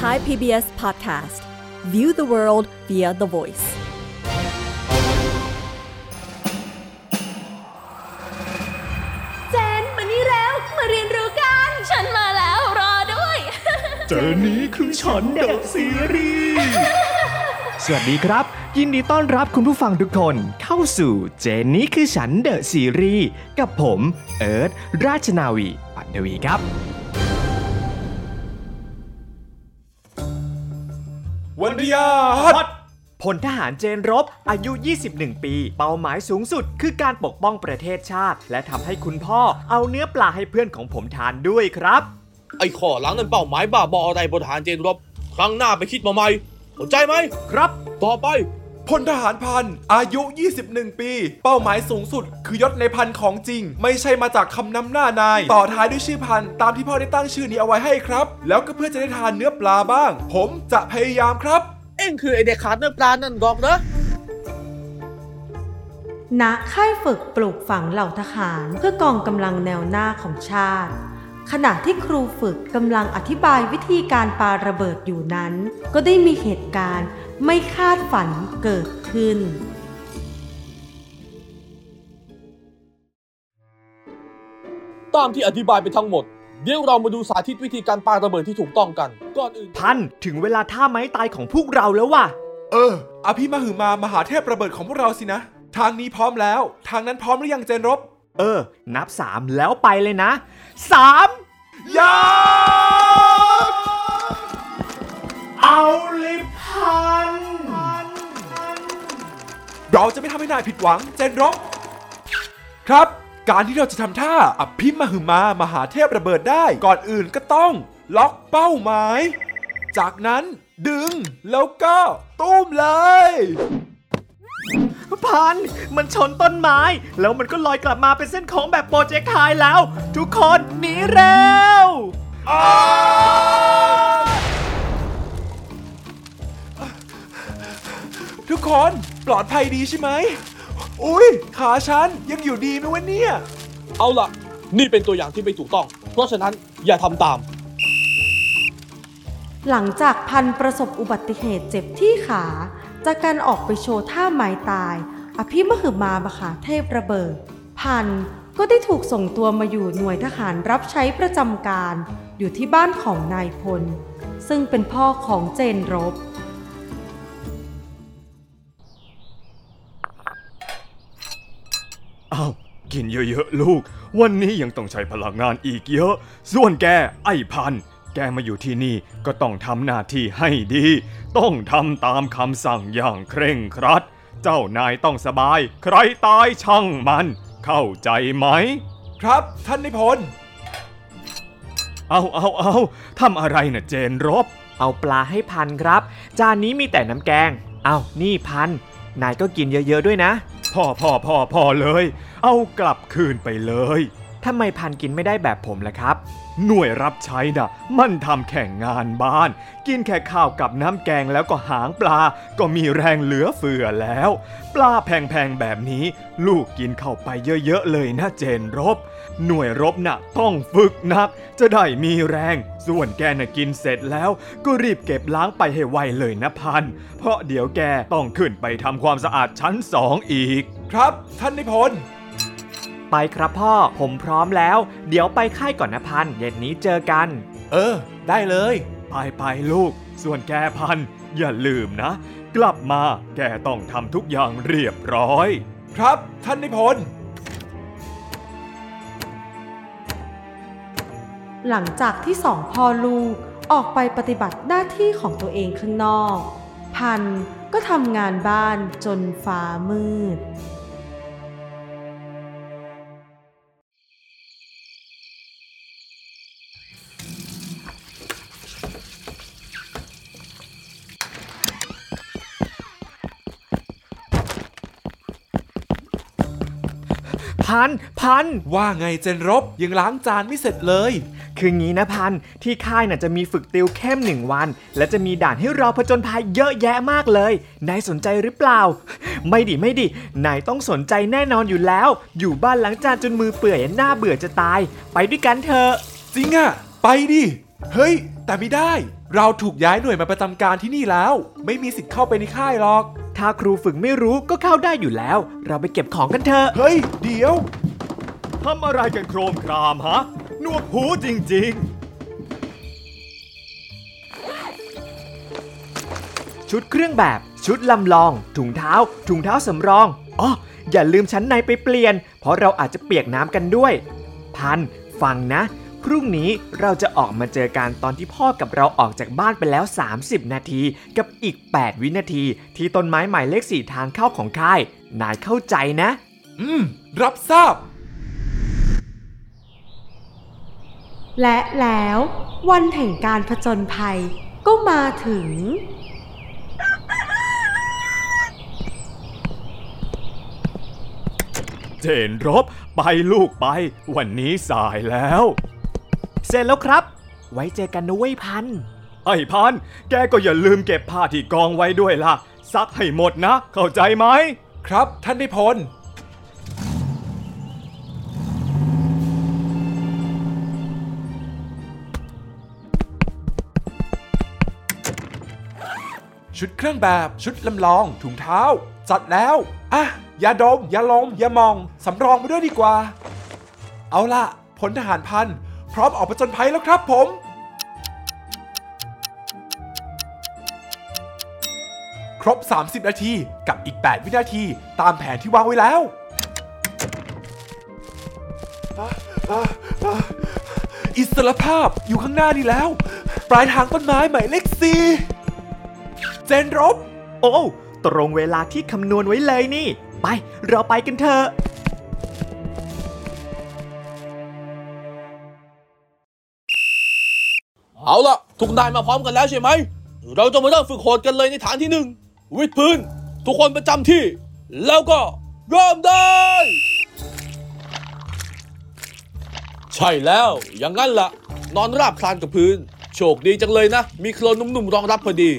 Thai PBS Podcast View the world via the voice เจนมานี่แล้ว มาเรียนรู้กัน ฉันมาแล้วรอด้วย เจอนี้คือฉันเดอะซีรีส์สวัสดีครับ ยินดีต้อนรับคุณผู้ฟังทุกคนเข้าสู่เจนนี้คือฉันเดอะซีรีส์กับผม เอิร์ธราชนาวีปัทวีครับ วันทยาพลทหารเจนรบ อายุ 21 ปี เป้าหมายสูงสุด คือการปกป้องประเทศชาติ และทำให้คุณพ่อเอาเนื้อปลาให้เพื่อนของผมทานด้วยครับ ไอ้ข้อหลังนั้นเป้าหมายบ้าบออะไรบนฐานเจนรบ ครั้งหน้าไปคิดมาใหม่เข้าใจไหมครับ ต่อไป พลทหารพันอายุ 21 ปี เป้าหมายสูงสุด คือยศในพันของจริง ไม่ใช่มาจากคำนำหน้านาย ต่อท้ายด้วยชื่อพันตามที่พ่อได้ตั้งชื่อนี้เอาไว้ให้ครับ แล้วก็เพื่อจะได้ทานเนื้อปลาบ้าง ผมจะพยายามครับ เอ็งคือไอเด็กขาดเนื้อปลานั่นกอกเหรอณค่ายฝึกปลูกฝังเหล่าทหารเพื่อกองกำลังแนวหน้าของชาติ ขณะที่ครูฝึกกำลังอธิบายวิธีการปาระเบิดอยู่นั้น ก็ได้มีเหตุการณ์ ไม่คาดฝันเกิดขึ้น ตามที่อธิบายไปทั้งหมด เดี๋ยวเรามาดูสาธิตวิธีการปาระเบิดที่ถูกต้องกัน ก่อนอื่นพันถึงเวลาท่าไม้ตายของพวกเราแล้วว่ะ เออ อภิมหึมามหาเทพระเบิดของพวกเราสินะ ทางนี้พร้อมแล้ว ทางนั้นพร้อมหรือยังเจนรบ เออ นับสามแล้วไปเลยนะสามยาเอา เราจะไม่ทำให้นายผิดหวัง เจนรบครับ การที่เราจะทำท่าอภิมหึมามหาเทพระเบิดได้ ก่อนอื่นก็ต้อง ล็อกเป้าหมาย จากนั้นดึงแล้วก็ตุ้มเลยพัน มันชนต้นไม้ แล้วมันก็ลอยกลับมาเป็นเส้นโค้งแบบโปรเจกต์ไทแล้ว ทุกคนหนีเร็ว ทุกคนปลอดภัยดีใช่ไหม อุ้ยขาฉันยังอยู่ดีไหมวะเนี่ย เอาล่ะ นี่เป็นตัวอย่างที่ไม่ถูกต้อง เพราะฉะนั้นอย่าทำตาม หลังจากพันประสบอุบัติเหตุเจ็บที่ขา จากการออกไปโชว์ท่าไม้ตาย อภิมหึมามหาเทพระเบิด พันก็ได้ถูกส่งตัวมาอยู่หน่วยทหารรับใช้ประจำการ อยู่ที่บ้านของนายพล ซึ่งเป็นพ่อของเจนรบ กินเยอะๆลูก วันนี้ยังต้องใช้พลังงานอีกเยอะ ส่วนแกไอ้พัน แกมาอยู่ที่นี่ก็ต้องทำหน้าที่ให้ดี ต้องทำตามคำสั่งอย่างเคร่งครัด เจ้านายต้องสบาย ใครตายช่างมัน เข้าใจไหม ครับท่านนิพนธ์เอาเอาเอาทำอะไรนะเจนรบ เอาปลาให้พันครับ จานนี้มีแต่น้ำแกง เอานี่พัน นายก็กินเยอะๆด้วยนะ พ่อพ่อพ่อพ่อเลย เอากลับคืนไปเลยทำไมพันกินไม่ได้แบบผมล่ะครับ หน่วยรับใช้น่ะ มันทำแข่งงานบ้าน กินแค่ข้าวกับน้ำแกงแล้วก็หางปลา ก็มีแรงเหลือเฟือแล้ว ปลาแพงๆแบบนี้ ลูกกินเข้าไปเยอะๆเลยนะเจนรบ หน่วยรบน่ะต้องฝึกหนัก จะได้มีแรง ส่วนแกน่ะกินเสร็จแล้ว ก็รีบเก็บล้างไปให้ไวเลยนะพัน เพราะเดี๋ยวแกต้องขึ้นไปทำความสะอาดชั้นสองอีก ครับ ท่านนิพนธ์ ไปครับพ่อ ผมพร้อมแล้ว เดี๋ยวไปค่ายก่อนนะพัน เย็นนี้เจอกัน เออ ได้เลย ไปไปลูก ส่วนแกพัน อย่าลืมนะ กลับมาแกต้องทำทุกอย่างเรียบร้อย ครับท่านนิพนธ์หลังจากที่สองพ่อลูกออกไปปฏิบัติหน้าที่ของตัวเองข้างนอก พันก็ทำงานบ้านจนฟ้ามืด พันพันว่าไงเจนรบยังล้างจานไม่เสร็จเลย คืองี้นะพันที่ค่ายน่ะจะมีฝึกติวเข้มหนึ่งวัน และจะมีด่านให้เราผจญภัยเยอะแยะมากเลยนายสนใจหรือเปล่า ไม่ดิไม่ดินายต้องสนใจแน่นอนอยู่แล้ว อยู่บ้านล้างจานจนมือเปื่อยหน้าเบื่อจะตาย ไปด้วยกันเถอะจริงอะไปดิเฮ้ย แต่ไม่ได้ เราถูกย้ายหน่วยมาประจำการที่นี่แล้ว ไม่มีสิทธิ์เข้าไปในค่ายหรอก ถ้าครูฝึกไม่รู้ก็เข้าได้อยู่แล้ว เราไปเก็บของกันเถอะ เฮ้ย เดี๋ยวทำอะไรกันโครมครามฮะหนวกหูจริง ๆ ชุดเครื่องแบบ ชุดลำลอง ถุงเท้า ถุงเท้าสำรองอ๋ออย่าลืมชั้นในไปเปลี่ยน เพราะเราอาจจะเปียกน้ำกันด้วย พัน ฟังนะ พรุ่งนี้เราจะออกมาเจอกันตอนที่พ่อกับเราออกจากบ้านไปแล้ว 30 นาที กับอีก 8 วินาที ที่ต้นไม้หมายเลขสี่ทางเข้าของค่าย นายเข้าใจนะ อืม รับทราบ และแล้ววันแห่งการผจญภัยก็มาถึง เจนรบไปลูกไป วันนี้สายแล้ว เสร็จแล้วครับ ไว้เจอกันนะเว้ยพัน ไอ้พัน แกก็อย่าลืมเก็บผ้าที่กองไว้ด้วยล่ะ ซักให้หมดนะ เข้าใจไหม ครับท่านได้พลชุดเครื่องแบบชุดลำลองถุงเท้า จัดแล้วอะยาดมยาลมยามอง สำรองไปด้วยดีกว่า เอาล่ะพลทหารพัน พร้อมออกประจนภัยแล้วครับผม ครบ 30 นาทีกับอีก 8 วินาทีตามแผนที่วางไว้แล้ว อิสรภาพอยู่ข้างหน้านี่แล้ว ปลายทางต้นไม้หมายเลขสี่เจนรบ โอ้ ตรงเวลาที่คำนวณไว้เลยนี่ ไป เราไปกันเถอะ เอาละทุกนายมาพร้อมกันแล้วใช่ไหม เราจะมาเริ่มฝึกโหดกันเลยในฐานที่หนึ่งวิดพื้น ทุกคนประจำที่ แล้วก็เริ่มได้ ใช่แล้ว อย่างนั้นละ่ะ นอนราบคลานกับพื้น โชคดีจังเลยนะ มีโคลนนุ่มๆรองรับพอดี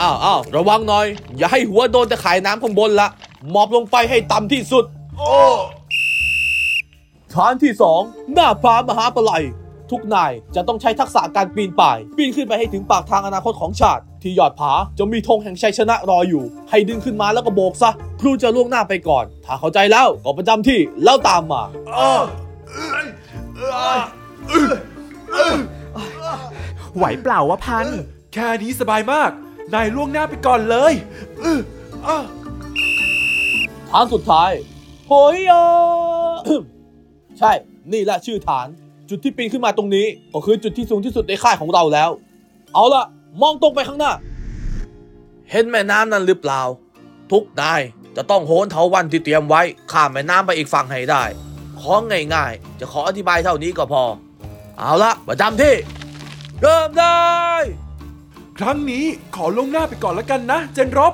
อ้าวอ้าวระวังหน่อย อย่าให้หัวโดนตะข่ายน้ำข้างบนละหมอบลงไปให้ต่ำที่สุด โอ้ฐานที่2หน้าพรามหาปลัย ทุกนายจะต้องใช้ทักษะการปีนป่าย ปีนขึ้นไปให้ถึงปากทางอนาคตของชาติ ที่ยอดผาจะมีธงแห่งชัยชนะรออยู่ ให้ดึงขึ้นมาแล้วก็โบกซะ ครูจะล่วงหน้าไปก่อน ถ้าเข้าใจแล้วก็ประจำที่แล้วตามมาไหวเปล่าวะพัน แค่นี้สบายมาก นายล่วงหน้าไปก่อนเลยอื้ออะฐานสุดท้ายโหยยาใช่ นี่แหละชื่อฐาน จุดที่ปีนขึ้นมาตรงนี้ ก็คือจุดที่สูงที่สุดในค่ายของเราแล้ว เอาละมองตรงไปข้างหน้า เห็นแม่น้ำนั้นหรือเปล่า ทุกนายจะต้องโหนเถาวันที่เตรียมไว้ข้ามแม่น้ำไปอีกฝั่งให้ได้ ของง่ายๆ จะขออธิบายเท่านี้ก็พอ เอาละประจำที่ เริ่มได้ ครั้งนี้ขอล่วงหน้าไปก่อนแล้วกันนะ เจนรบ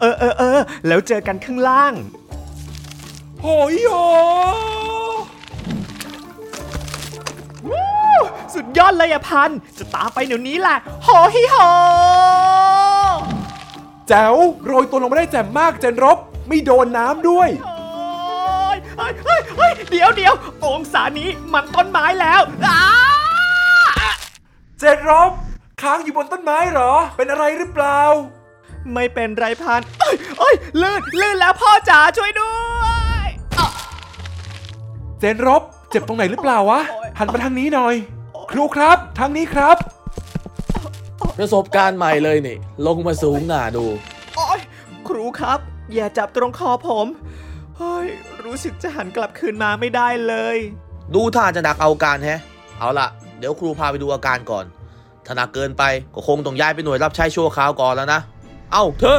เออเออเออแล้วเจอกันข้างล่าง โหยโย สุดยอดเลยอะพัน จะตามไปเดี๋ยวนี้แหละโหฮิโหแจ๋วโรยตัวลงมาได้แจ่มมากเจนรบ ไม่โดนน้ำด้วยโอ้ยเฮ้ยเฮ้ยเฮ้ยเดี๋ยวเดี๋ยวองศานี้มันต้นไม้แล้วอ้าเจนรบค้างอยู่บนต้นไม้เหรอ เป็นอะไรหรือเปล่า ไม่เป็นไรพันเอ้ยเอ้ยลื่นลื่นแล้วพ่อจ๋าช่วยด้วยอะเจนรบ เจ็บตรงไหนหรือเปล่าวะโอ๊ยหันมาทางนี้หน่อย ครูครับ ทางนี้ครับ ประสบการณ์ใหม่เลยนี่ ลงมาสูงหน้าดู โอ้ยครูครับ อย่าจับตรงคอผมเฮ้ยรู้สึกจะหันกลับคืนมาไม่ได้เลย ดูท่าจะหนักเอาการแฮะ เอาละเดี๋ยวครูพาไปดูอาการก่อน ถ้าหนักเกินไปก็คงต้องย้ายไปหน่วยรับใช้ชั่วคราวก่อนแล้วนะ เอ้าเธอ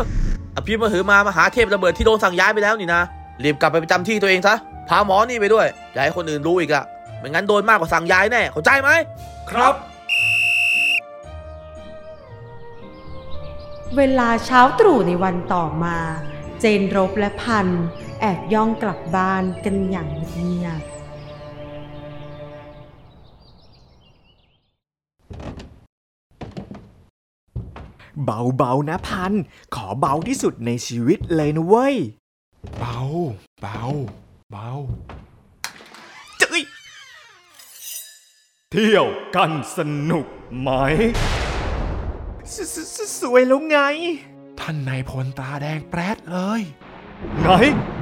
อภิมาหือมามหาเทพระเบิดที่โดนสั่งย้ายไปแล้วนี่นะ รีบกลับไปประจำที่ตัวเองซะ พาหมอนี่ไปด้วย อย่าให้คนอื่นรู้อีกอะ ไม่งั้นโดนมากกว่าสั่งย้ายแน่ เข้าใจไหม ครับ เวลาเช้าตรู่ในวันต่อมา เจนรบและพันแอบย่องกลับบ้านกันอย่างเงียบเบาๆนะพัน ขอเบาที่สุดในชีวิตเลยนะเว้ย เบา เบา เบา จึ๊ย เที่ยวกันสนุกไหม สสสสวยแล้วไง ท่านนายพลตาแดงแปรดเลย ไหน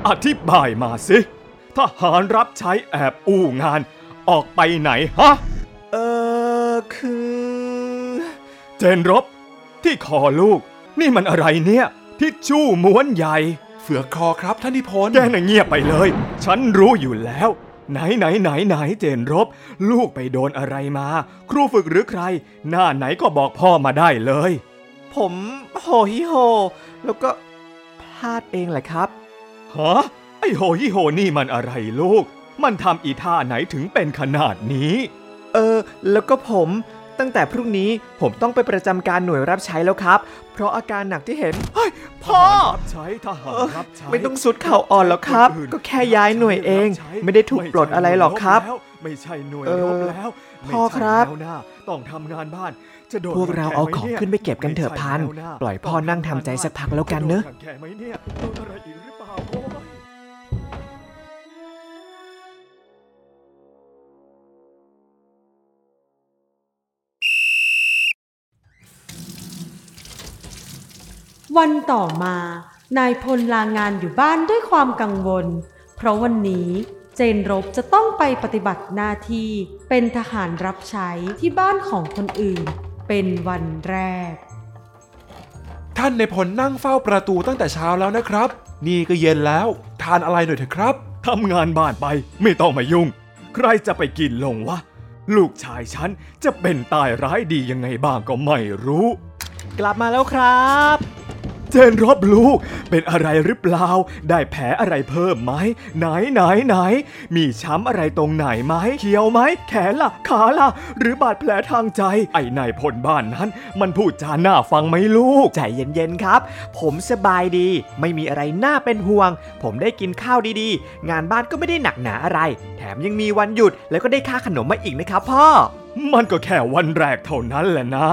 อธิบายมาสิทหารรับใช้แอบอู้งาน ออกไปไหนฮะ เออคือ เจนรบ ที่คอลูก นี่มันอะไรเนี่ย ทิชชู่ม้วนใหญ่เฟือกคอครับท่านนิพนธ์แกน่ะเงียบไปเลย ฉันรู้อยู่แล้ว ไหนไหนไหนไหนเจนรบ ลูกไปโดนอะไรมา ครูฝึกหรือใคร หน้าไหนก็บอกพ่อมาได้เลย ผมโหฮิโฮ แล้วก็พลาดเองแหละครับฮะไอโหฮิโฮนี่มันอะไรลูก มันทำอีท่าไหนถึงเป็นขนาดนี้ เออ แล้วก็ผม ตั้งแต่พรุ่งนี้ผมต้องไปประจำการหน่วยรับใช้แล้วครับ เพราะอาการหนักที่เห็นเฮ้ยพ่อรับใช้ทหารรับใช้ไม่ต้องสุดเข่าอ่อนหรอกครับนอื่นก็แค่ย้ายหน่วยเอง ไม่ได้ถูกปลดอะไรหรอกครับ ไม่ใช่หน่วยเออรบแล้วพ่อครับไม่ใช่แล้วนะต้องทำงานบ้านจะโดนพวกเราเอาของรัแกหมขึ้นไปเก็บกันเถอะพันไม่ใช่แล้วะปล่อยพ่อนั่งทำใจสักพักแล้วกันเนอะ วันต่อมา นายพลลางานอยู่บ้านด้วยความกังวล เพราะวันนี้เจนรบจะต้องไปปฏิบัติหน้าที่เป็นทหารรับใช้ที่บ้านของคนอื่น เป็นวันแรก ท่านนายพลนั่งเฝ้าประตูตั้งแต่เช้าแล้วนะครับ นี่ก็เย็นแล้ว ทานอะไรหน่อยเถอะครับทำงานบ้านไปไม่ต้องมายุ่ง ใครจะไปกินลงวะ ลูกชายฉันจะเป็นตายร้ายดียังไงบ้างก็ไม่รู้ กลับมาแล้วครับ เจนรบลูก เป็นอะไรหรือเปล่า ได้แผลอะไรเพิ่มไหม ไหนไหนไหน มีช้ำอะไรตรงไหนไหมเขียวไหม แขนล่ะ ขาล่ะ หรือบาดแผลทางใจ ไอ้นายพลบ้านนั้น มันพูดจาหน้าฟังไหมลูก ใจเย็นๆครับ ผมสบายดี ไม่มีอะไรน่าเป็นห่วง ผมได้กินข้าวดีๆ งานบ้านก็ไม่ได้หนักหนาอะไร แถมยังมีวันหยุดแล้วก็ได้ค่าขนมมาอีกนะครับพ่อ มันก็แค่วันแรกเท่านั้นแหละนะ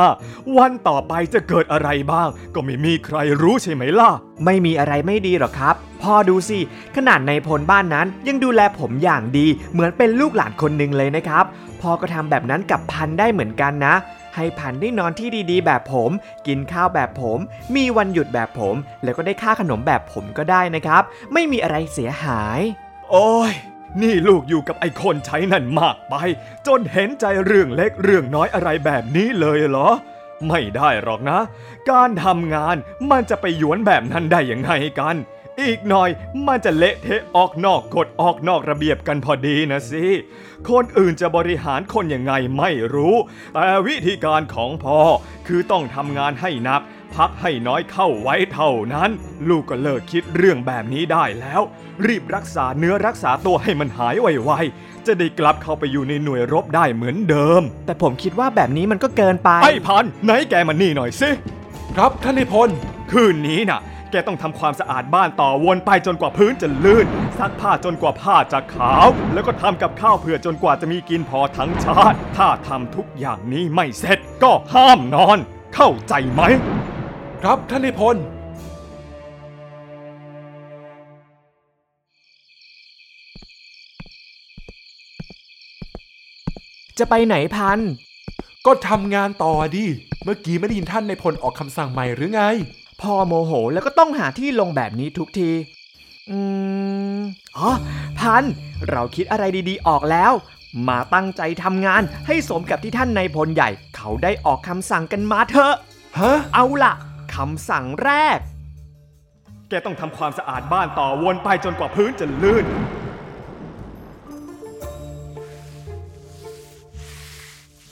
วันต่อไปจะเกิดอะไรบ้าง ก็ไม่มีใครรู้ใช่ไหมล่ะ ไม่มีอะไรไม่ดีหรอกครับ พ่อดูสิ ขนาดในพลบ้านนั้นยังดูแลผมอย่างดี เหมือนเป็นลูกหลานคนหนึ่งเลยนะครับ พ่อก็ทำแบบนั้นกับพันได้เหมือนกันนะให้พันได้นอนที่ดีๆ แบบผม กินข้าวแบบผม มีวันหยุดแบบผม แล้วก็ได้ค่าขนมแบบผมก็ได้นะครับ ไม่มีอะไรเสียหาย โอ้ย นี่ลูกอยู่กับไอ้คนใช้นั่นมากไป จนเห็นใจเรื่องเล็กเรื่องน้อยอะไรแบบนี้เลยเหรอ ไม่ได้หรอกนะ การทำงานมันจะไปหยวนแบบนั้นได้ยังไงกัน อีกหน่อยมันจะเละเทะออกนอกกฎออกนอกระเบียบกันพอดีนะสิ คนอื่นจะบริหารคนยังไงไม่รู้ แต่วิธีการของพ่อคือต้องทำงานให้หนัก พักให้น้อยเข้าไว้เท่านั้น ลูกก็เลิกคิดเรื่องแบบนี้ได้แล้ว รีบรักษาเนื้อรักษาตัวให้มันหายไวๆจะได้กลับเข้าไปอยู่ในหน่วยรบได้เหมือนเดิม แต่ผมคิดว่าแบบนี้มันก็เกินไปไอ้พันธุ์ไหนแกมานี่หน่อยสิครับท่านนายพลคืนนี้น่ะ แกต้องทำความสะอาดบ้านต่อวนไปจนกว่าพื้นจะลื่น ซักผ้าจนกว่าผ้าจะขาว แล้วก็ทำกับข้าวเผื่อจนกว่าจะมีกินพอทั้งชาติ ถ้าทำทุกอย่างนี้ไม่เสร็จ ก็ห้ามนอน เข้าใจไหม ครับท่านนายพล จะไปไหนพัน ก็ทำงานต่อดิ เมื่อกี้ไม่ได้ยินท่านนายพลออกคำสั่งใหม่หรือไงพ่อโมโหแล้วก็ต้องหาที่ลงแบบนี้ทุกที อืม อ๋อ พัน เราคิดอะไรดีๆออกแล้ว มาตั้งใจทำงานให้สมกับที่ท่านนายพลใหญ่ เขาได้ออกคำสั่งกันมาเถอะ ฮะ เอาล่ะ คำสั่งแรก แกต้องทำความสะอาดบ้านต่อวนไปจนกว่าพื้นจะลื่น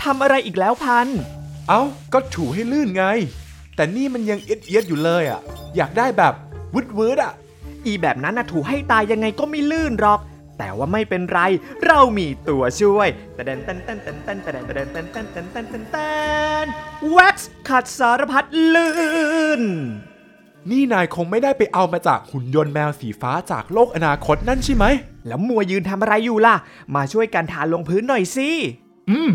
ทำอะไรอีกแล้วพัน เอ้า ก็ถูให้ลื่นไง แต่นี่มันยังเอียดเอียดๆอยู่เลยอะ อยากได้แบบวืดวืดๆอะ อีแบบนั้นนะถูให้ตายยังไงก็ไม่ลื่นหรอก แต่ว่าไม่เป็นไร เรามีตัวช่วยแต่เดนเต้นเต้นเต้นเต้นแต่เดนเต้นเต้นเต้นเต้นเต้นเต้นเต้นแว็กซ์ขัดสารพัดลื่น นี่นายคงไม่ได้ไปเอามาจากหุ่นยนต์แมวสีฟ้าจากโลกอนาคตนั่นใช่ไหม แล้วมัวยืนทำอะไรอยู่ล่ะ มาช่วยกันทาลงพื้นหน่อยสิ อืม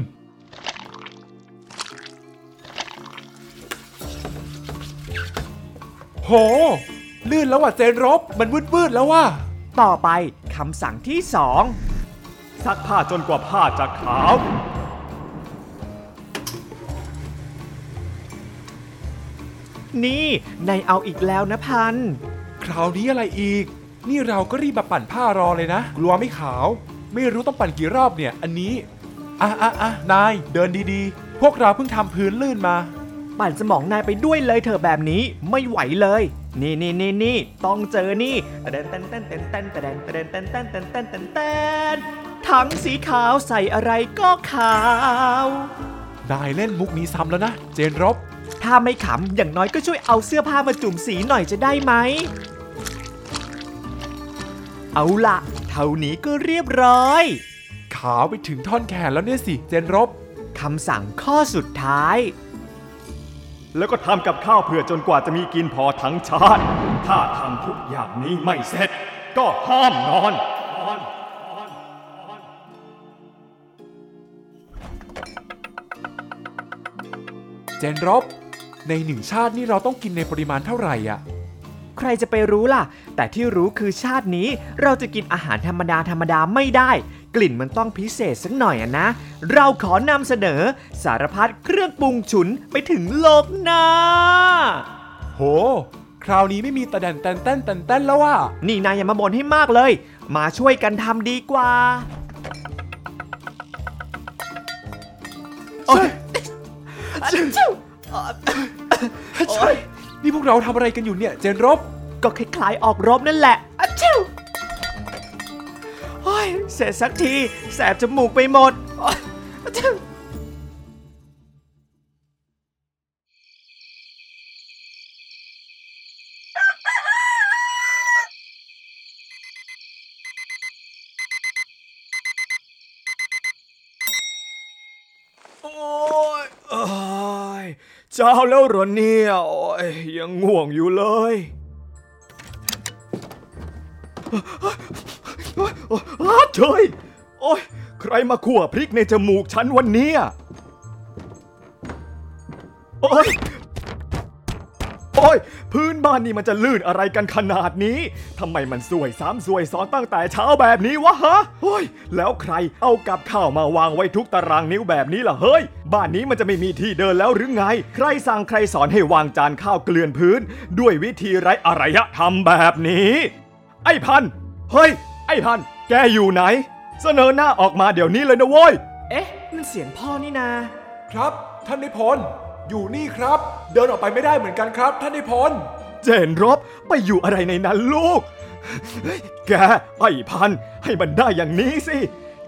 โห ลื่นแล้วว่ะเจนรบ มันวืดวืดๆแล้วว่ะ ต่อไป คำสั่งที่สองซักผ้าจนกว่าผ้าจะขาว นี่นายเอาอีกแล้วนะพัน คราวนี้อะไรอีก นี่เราก็รีบมาปั่นผ้ารอเลยนะ กลัวไม่ขาว ไม่รู้ต้องปั่นกี่รอบเนี่ย อันนี้ อะอะอะนายเดินดีๆ พวกเราเพิ่งทำพื้นลื่นมา ปั่นสมองนายไปด้วยเลยเถอะแบบนี้ไม่ไหวเลย นี่นี่นี่นี่ต้องเจอนี่เต้นเต้นเต้นเต้นเต้นเต้นเต้นเต้นเต้นเต้นเต้นเต้นเต้นถังสีขาวใส่อะไรก็ขาวนายเล่นมุกนี้ซ้ำแล้วนะ เจนรบ ถ้าไม่ขำอย่างน้อยก็ช่วยเอาเสื้อผ้ามาจุ่มสีหน่อยจะได้ไหม เอาละเท่านี้ก็เรียบร้อย ขาวไปถึงท่อนแขนแล้วเนี่ยสิ เจนรบคำสั่งข้อสุดท้าย แล้วก็ทำกับข้าวเพื่อจนกว่าจะมีกินพอทั้งชาติ ถ้าทำทุกอย่างนี้ไม่เสร็จ ก็ห้ามนอนเจนรบ ในหนึ่งชาตินี่เราต้องกินในปริมาณเท่าไหร่อะ ใครจะไปรู้ล่ะ แต่ที่รู้คือชาตินี้เราจะกินอาหารธรรมดาธรรมดาไม่ได้ กลิ่นมันต้องพิเศษสักหน่อยอะนะ เราขอนำเสนอสารพัดเครื่องปรุงฉุนไปถึงโลกหน้า โห คราวนี้ไม่มีตะแดนแตนแต้นแตนแต้นแล้วว่ะ นี่นายอย่ามาบ่นให้มากเลย มาช่วยกันทำดีกว่า โอ้ยใช่นี่พวกเราทำอะไรกันอยู่เนี่ย เจนรบ ก็คล้ายๆออกรบนั่นแหละอะชิวโอ้ ยเสร็จสักที แสบจมูกไปหมด โอ๊ยอะชิวโอ้ยเอ้ยเช้าแล้วเหรอเนี่ยโอ้ยยังง่วงอยู่เลย อ้าเฉยโอ้ยใครมาขั่วพริกในจมูกฉันวันเนี้ยโอ้ยโอ้ยพื้นบ้านนี่มันจะลื่นอะไรกันขนาดนี้ทำไมมันสวยซ้ำสวยซ้อนตั้งแต่เช้าแบบนี้วะฮะเฮ้ยแล้วใครเอากับข้าวมาวางไว้ทุกตารางนิ้วแบบนี้ล่ะเฮ้ย บ้านนี้มันจะไม่มีที่เดินแล้วหรือไง ใครสั่งใครสอนให้วางจานข้าวเกลื่อนพื้น ด้วยวิธีไร้อารยธรรมแบบนี้ ไอ้พันธุ์เฮ้ย ไอ้พันธุ์แกอยู่ไหน เสนอหน้าออกมาเดี๋ยวนี้เลยนะโว้ย เอ๊ะนั่นเสียงพ่อนี่นา ครับ ท่านนิพนธ์อยู่นี่ครับ เดินออกไปไม่ได้เหมือนกันครับ ท่านนิพนธ์เจนรบไปอยู่อะไรในนั้นลูกเฮ้ยแกไอ้พันธุ์ให้มันได้อย่างนี้สิ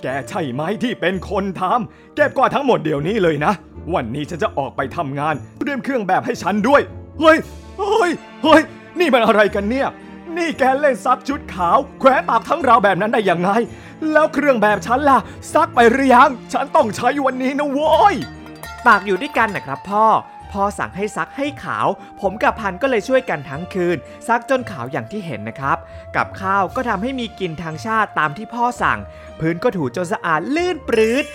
แกใช่ไหมที่เป็นคนทำเก็บกวาดทั้งหมดเดี๋ยวนี้เลยนะ วันนี้ฉันจะออกไปทำงาน เตรียมเครื่องแบบให้ฉันด้วย เฮ้ย เฮ้ย เฮ้ย นี่มันอะไรกันเนี่ย นี่แกเล่นซักชุดขาว แขวนปากทั้งเราแบบนั้นได้ยังไง แล้วเครื่องแบบฉันล่ะ ซักไปหรือยัง ฉันต้องใช้วันนี้นะโว้ยตากอยู่ด้วยกันนะครับพ่อพ่อสั่งให้ซักให้ขาว ผมกับพันก็เลยช่วยกันทั้งคืน ซักจนขาวอย่างที่เห็นนะครับ กับข้าวก็ทำให้มีกินทางชาติตามที่พ่อสั่ง พื้นก็ถูจนสะอาดลื่นปรืด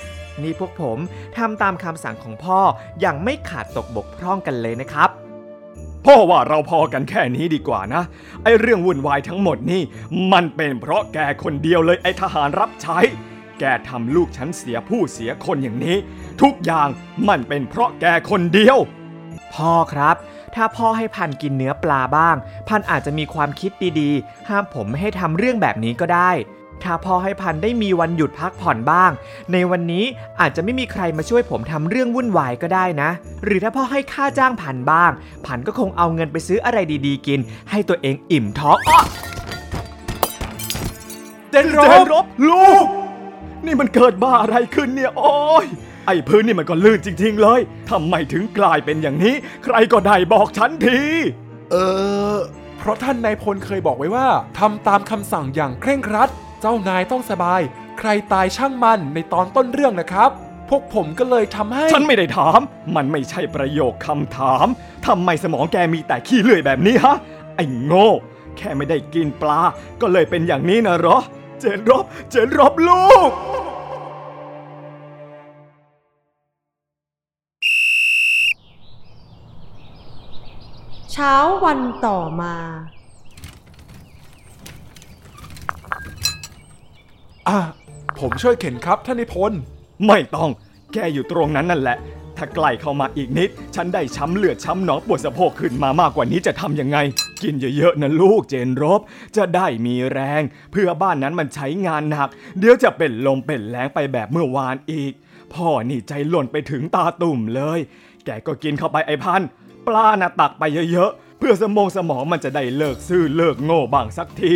นี่พวกผมทำตามคำสั่งของพ่ออย่างไม่ขาดตกบกพร่องกันเลยนะครับ พ่อว่าเราพอกันแค่นี้ดีกว่านะ ไอเรื่องวุ่นวายทั้งหมดนี่ มันเป็นเพราะแกคนเดียวเลยไอทหารรับใช้ แกทำลูกฉันเสียผู้เสียคนอย่างนี้ ทุกอย่างมันเป็นเพราะแกคนเดียว พ่อครับ ถ้าพ่อให้พันกินเนื้อปลาบ้าง พันอาจจะมีความคิดดีๆ ห้ามผมไม่ให้ทำเรื่องแบบนี้ก็ได้ ถ้าพ่อให้พันได้มีวันหยุดพักผ่อนบ้าง ในวันนี้อาจจะไม่มีใครมาช่วยผมทำเรื่องวุ่นวายก็ได้นะ หรือถ้าพ่อให้ค่าจ้างพันบ้าง พันก็คงเอาเงินไปซื้ออะไรดีๆกิน ให้ตัวเองอิ่มท้องอ้อเจนรเจนบรบลูก นี่มันเกิดบ้าอะไรขึ้นเนี่ย โอ้ยไอ้พื้นนี่มันก็ลื่นจริง ๆ เลยทำไมถึงกลายเป็นอย่างนี้ ใครก็ได้บอกฉันที เออ เพราะท่านนายพลเคยบอกไว้ว่าทำตามคำสั่งอย่างเคร่งครัดเจ้านายต้องสบาย ใครตายช่างมันในตอนต้นเรื่องนะครับ พวกผมก็เลยทำให้ ฉันไม่ได้ถาม มันไม่ใช่ประโยคคำถามทำไมสมองแกมีแต่ขี้เลื่อยแบบนี้ฮะ ไอ้โง่ แค่ไม่ได้กินปลา ก็เลยเป็นอย่างนี้นะเหรอ เจนรบ เจนรบลูกเช้าวันต่อมา อะผมช่วยเข็นครับท่านนิพนธ์ไม่ต้อง แกอยู่ตรงนั้นนั่นแหละ ถ้าใกล้เข้ามาอีกนิด ฉันได้ช้ำเลือดช้ำหนองปวดสะโพกขึ้นมามากกว่านี้จะทำยังไง กินเยอะๆนะลูกเจนรบ จะได้มีแรง เพื่อบ้านนั้นมันใช้งานหนัก เดี๋ยวจะเป็นลมเป็นแรงไปแบบเมื่อวานอีก พ่อนี่ใจหล่นไปถึงตาตุ่มเลย แกก็กินเข้าไปไอ้พันธ์ปลาน่ะตักไปเยอะๆ เพื่อสมองสมองมันจะได้เลิกซื่อเลิกโง่บ้างสักที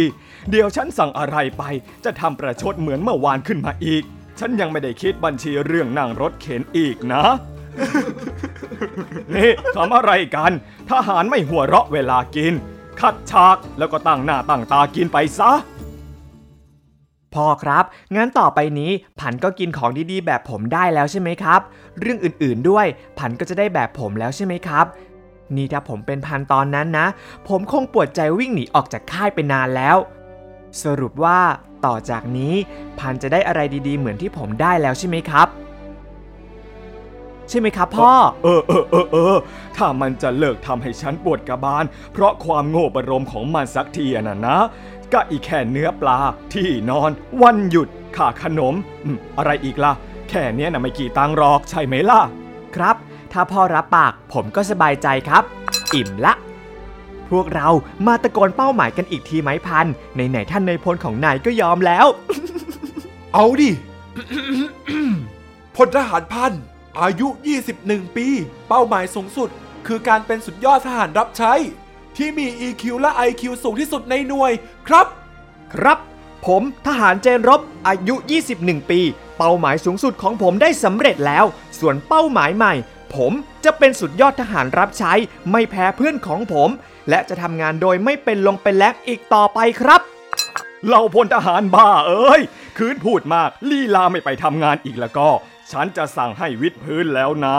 เดี๋ยวฉันสั่งอะไรไป จะทำประชดเหมือนเมื่อวานขึ้นมาอีก ฉันยังไม่ได้คิดบัญชีเรื่องนั่งรถเข็นอีกนะ นี่ทำอะไรกัน ทหารไม่หัวเราะเวลากิน คัดฉากแล้วก็ตั้งหน้าตั้งตากินไปซะพ่อครับ งั้นต่อไปนี้ผันก็กินของดีๆ แบบผมได้แล้วใช่ไหมครับ เรื่องอื่นๆด้วยผันก็จะได้แบบผมแล้วใช่ไหมครับ นี่ถ้าผมเป็นพันตอนนั้นนะ ผมคงปวดใจวิ่งหนีออกจากค่ายไปนานแล้ว สรุปว่าต่อจากนี้พันจะได้อะไรดีๆ เหมือนที่ผมได้แล้วใช่ไหมครับ ใช่ไหมครับพ่อ เออเออเออเออถ้ามันจะเลิกทำให้ฉันปวดกระบาล เพราะความโง่ประรมของมันสักทีอะนะนะก็อีกแค่เนื้อปลาที่นอน วันหยุดค่าขนมอืมอะไรอีกล่ะ แค่เนี้ยนะไม่กี่ตังค์หรอกใช่ไหมล่ะ ครับ ถ้าพ่อรับปากผมก็สบายใจครับ อิ่มละ พวกเรามาตะโกนเป้าหมายกันอีกทีไหมพันในไหนๆท่านในายพลของนายก็ยอมแล้ว เอาดิพลทหารพันอายุ 21 ปี เป้าหมายสูงสุด คือการเป็นสุดยอดทหารรับใช้ ที่มี EQ และ IQ สูงที่สุดในหน่วยครับ ครับ ผมทหารเจนรบอายุ 21 ปี เป้าหมายสูงสุดของผมได้สำเร็จแล้ว ส่วนเป้าหมายใหม่ ผมจะเป็นสุดยอดทหารรับใช้ ไม่แพ้เพื่อนของผม และจะทำงานโดยไม่เป็นลงเป็นแลกอีกต่อไปครับเราพลทหารบ้าเอ้ย คืนพูดมากลีลาไม่ไปทำงานอีกแล้วก็ ฉันจะสั่งให้วิดพื้นแล้วนะ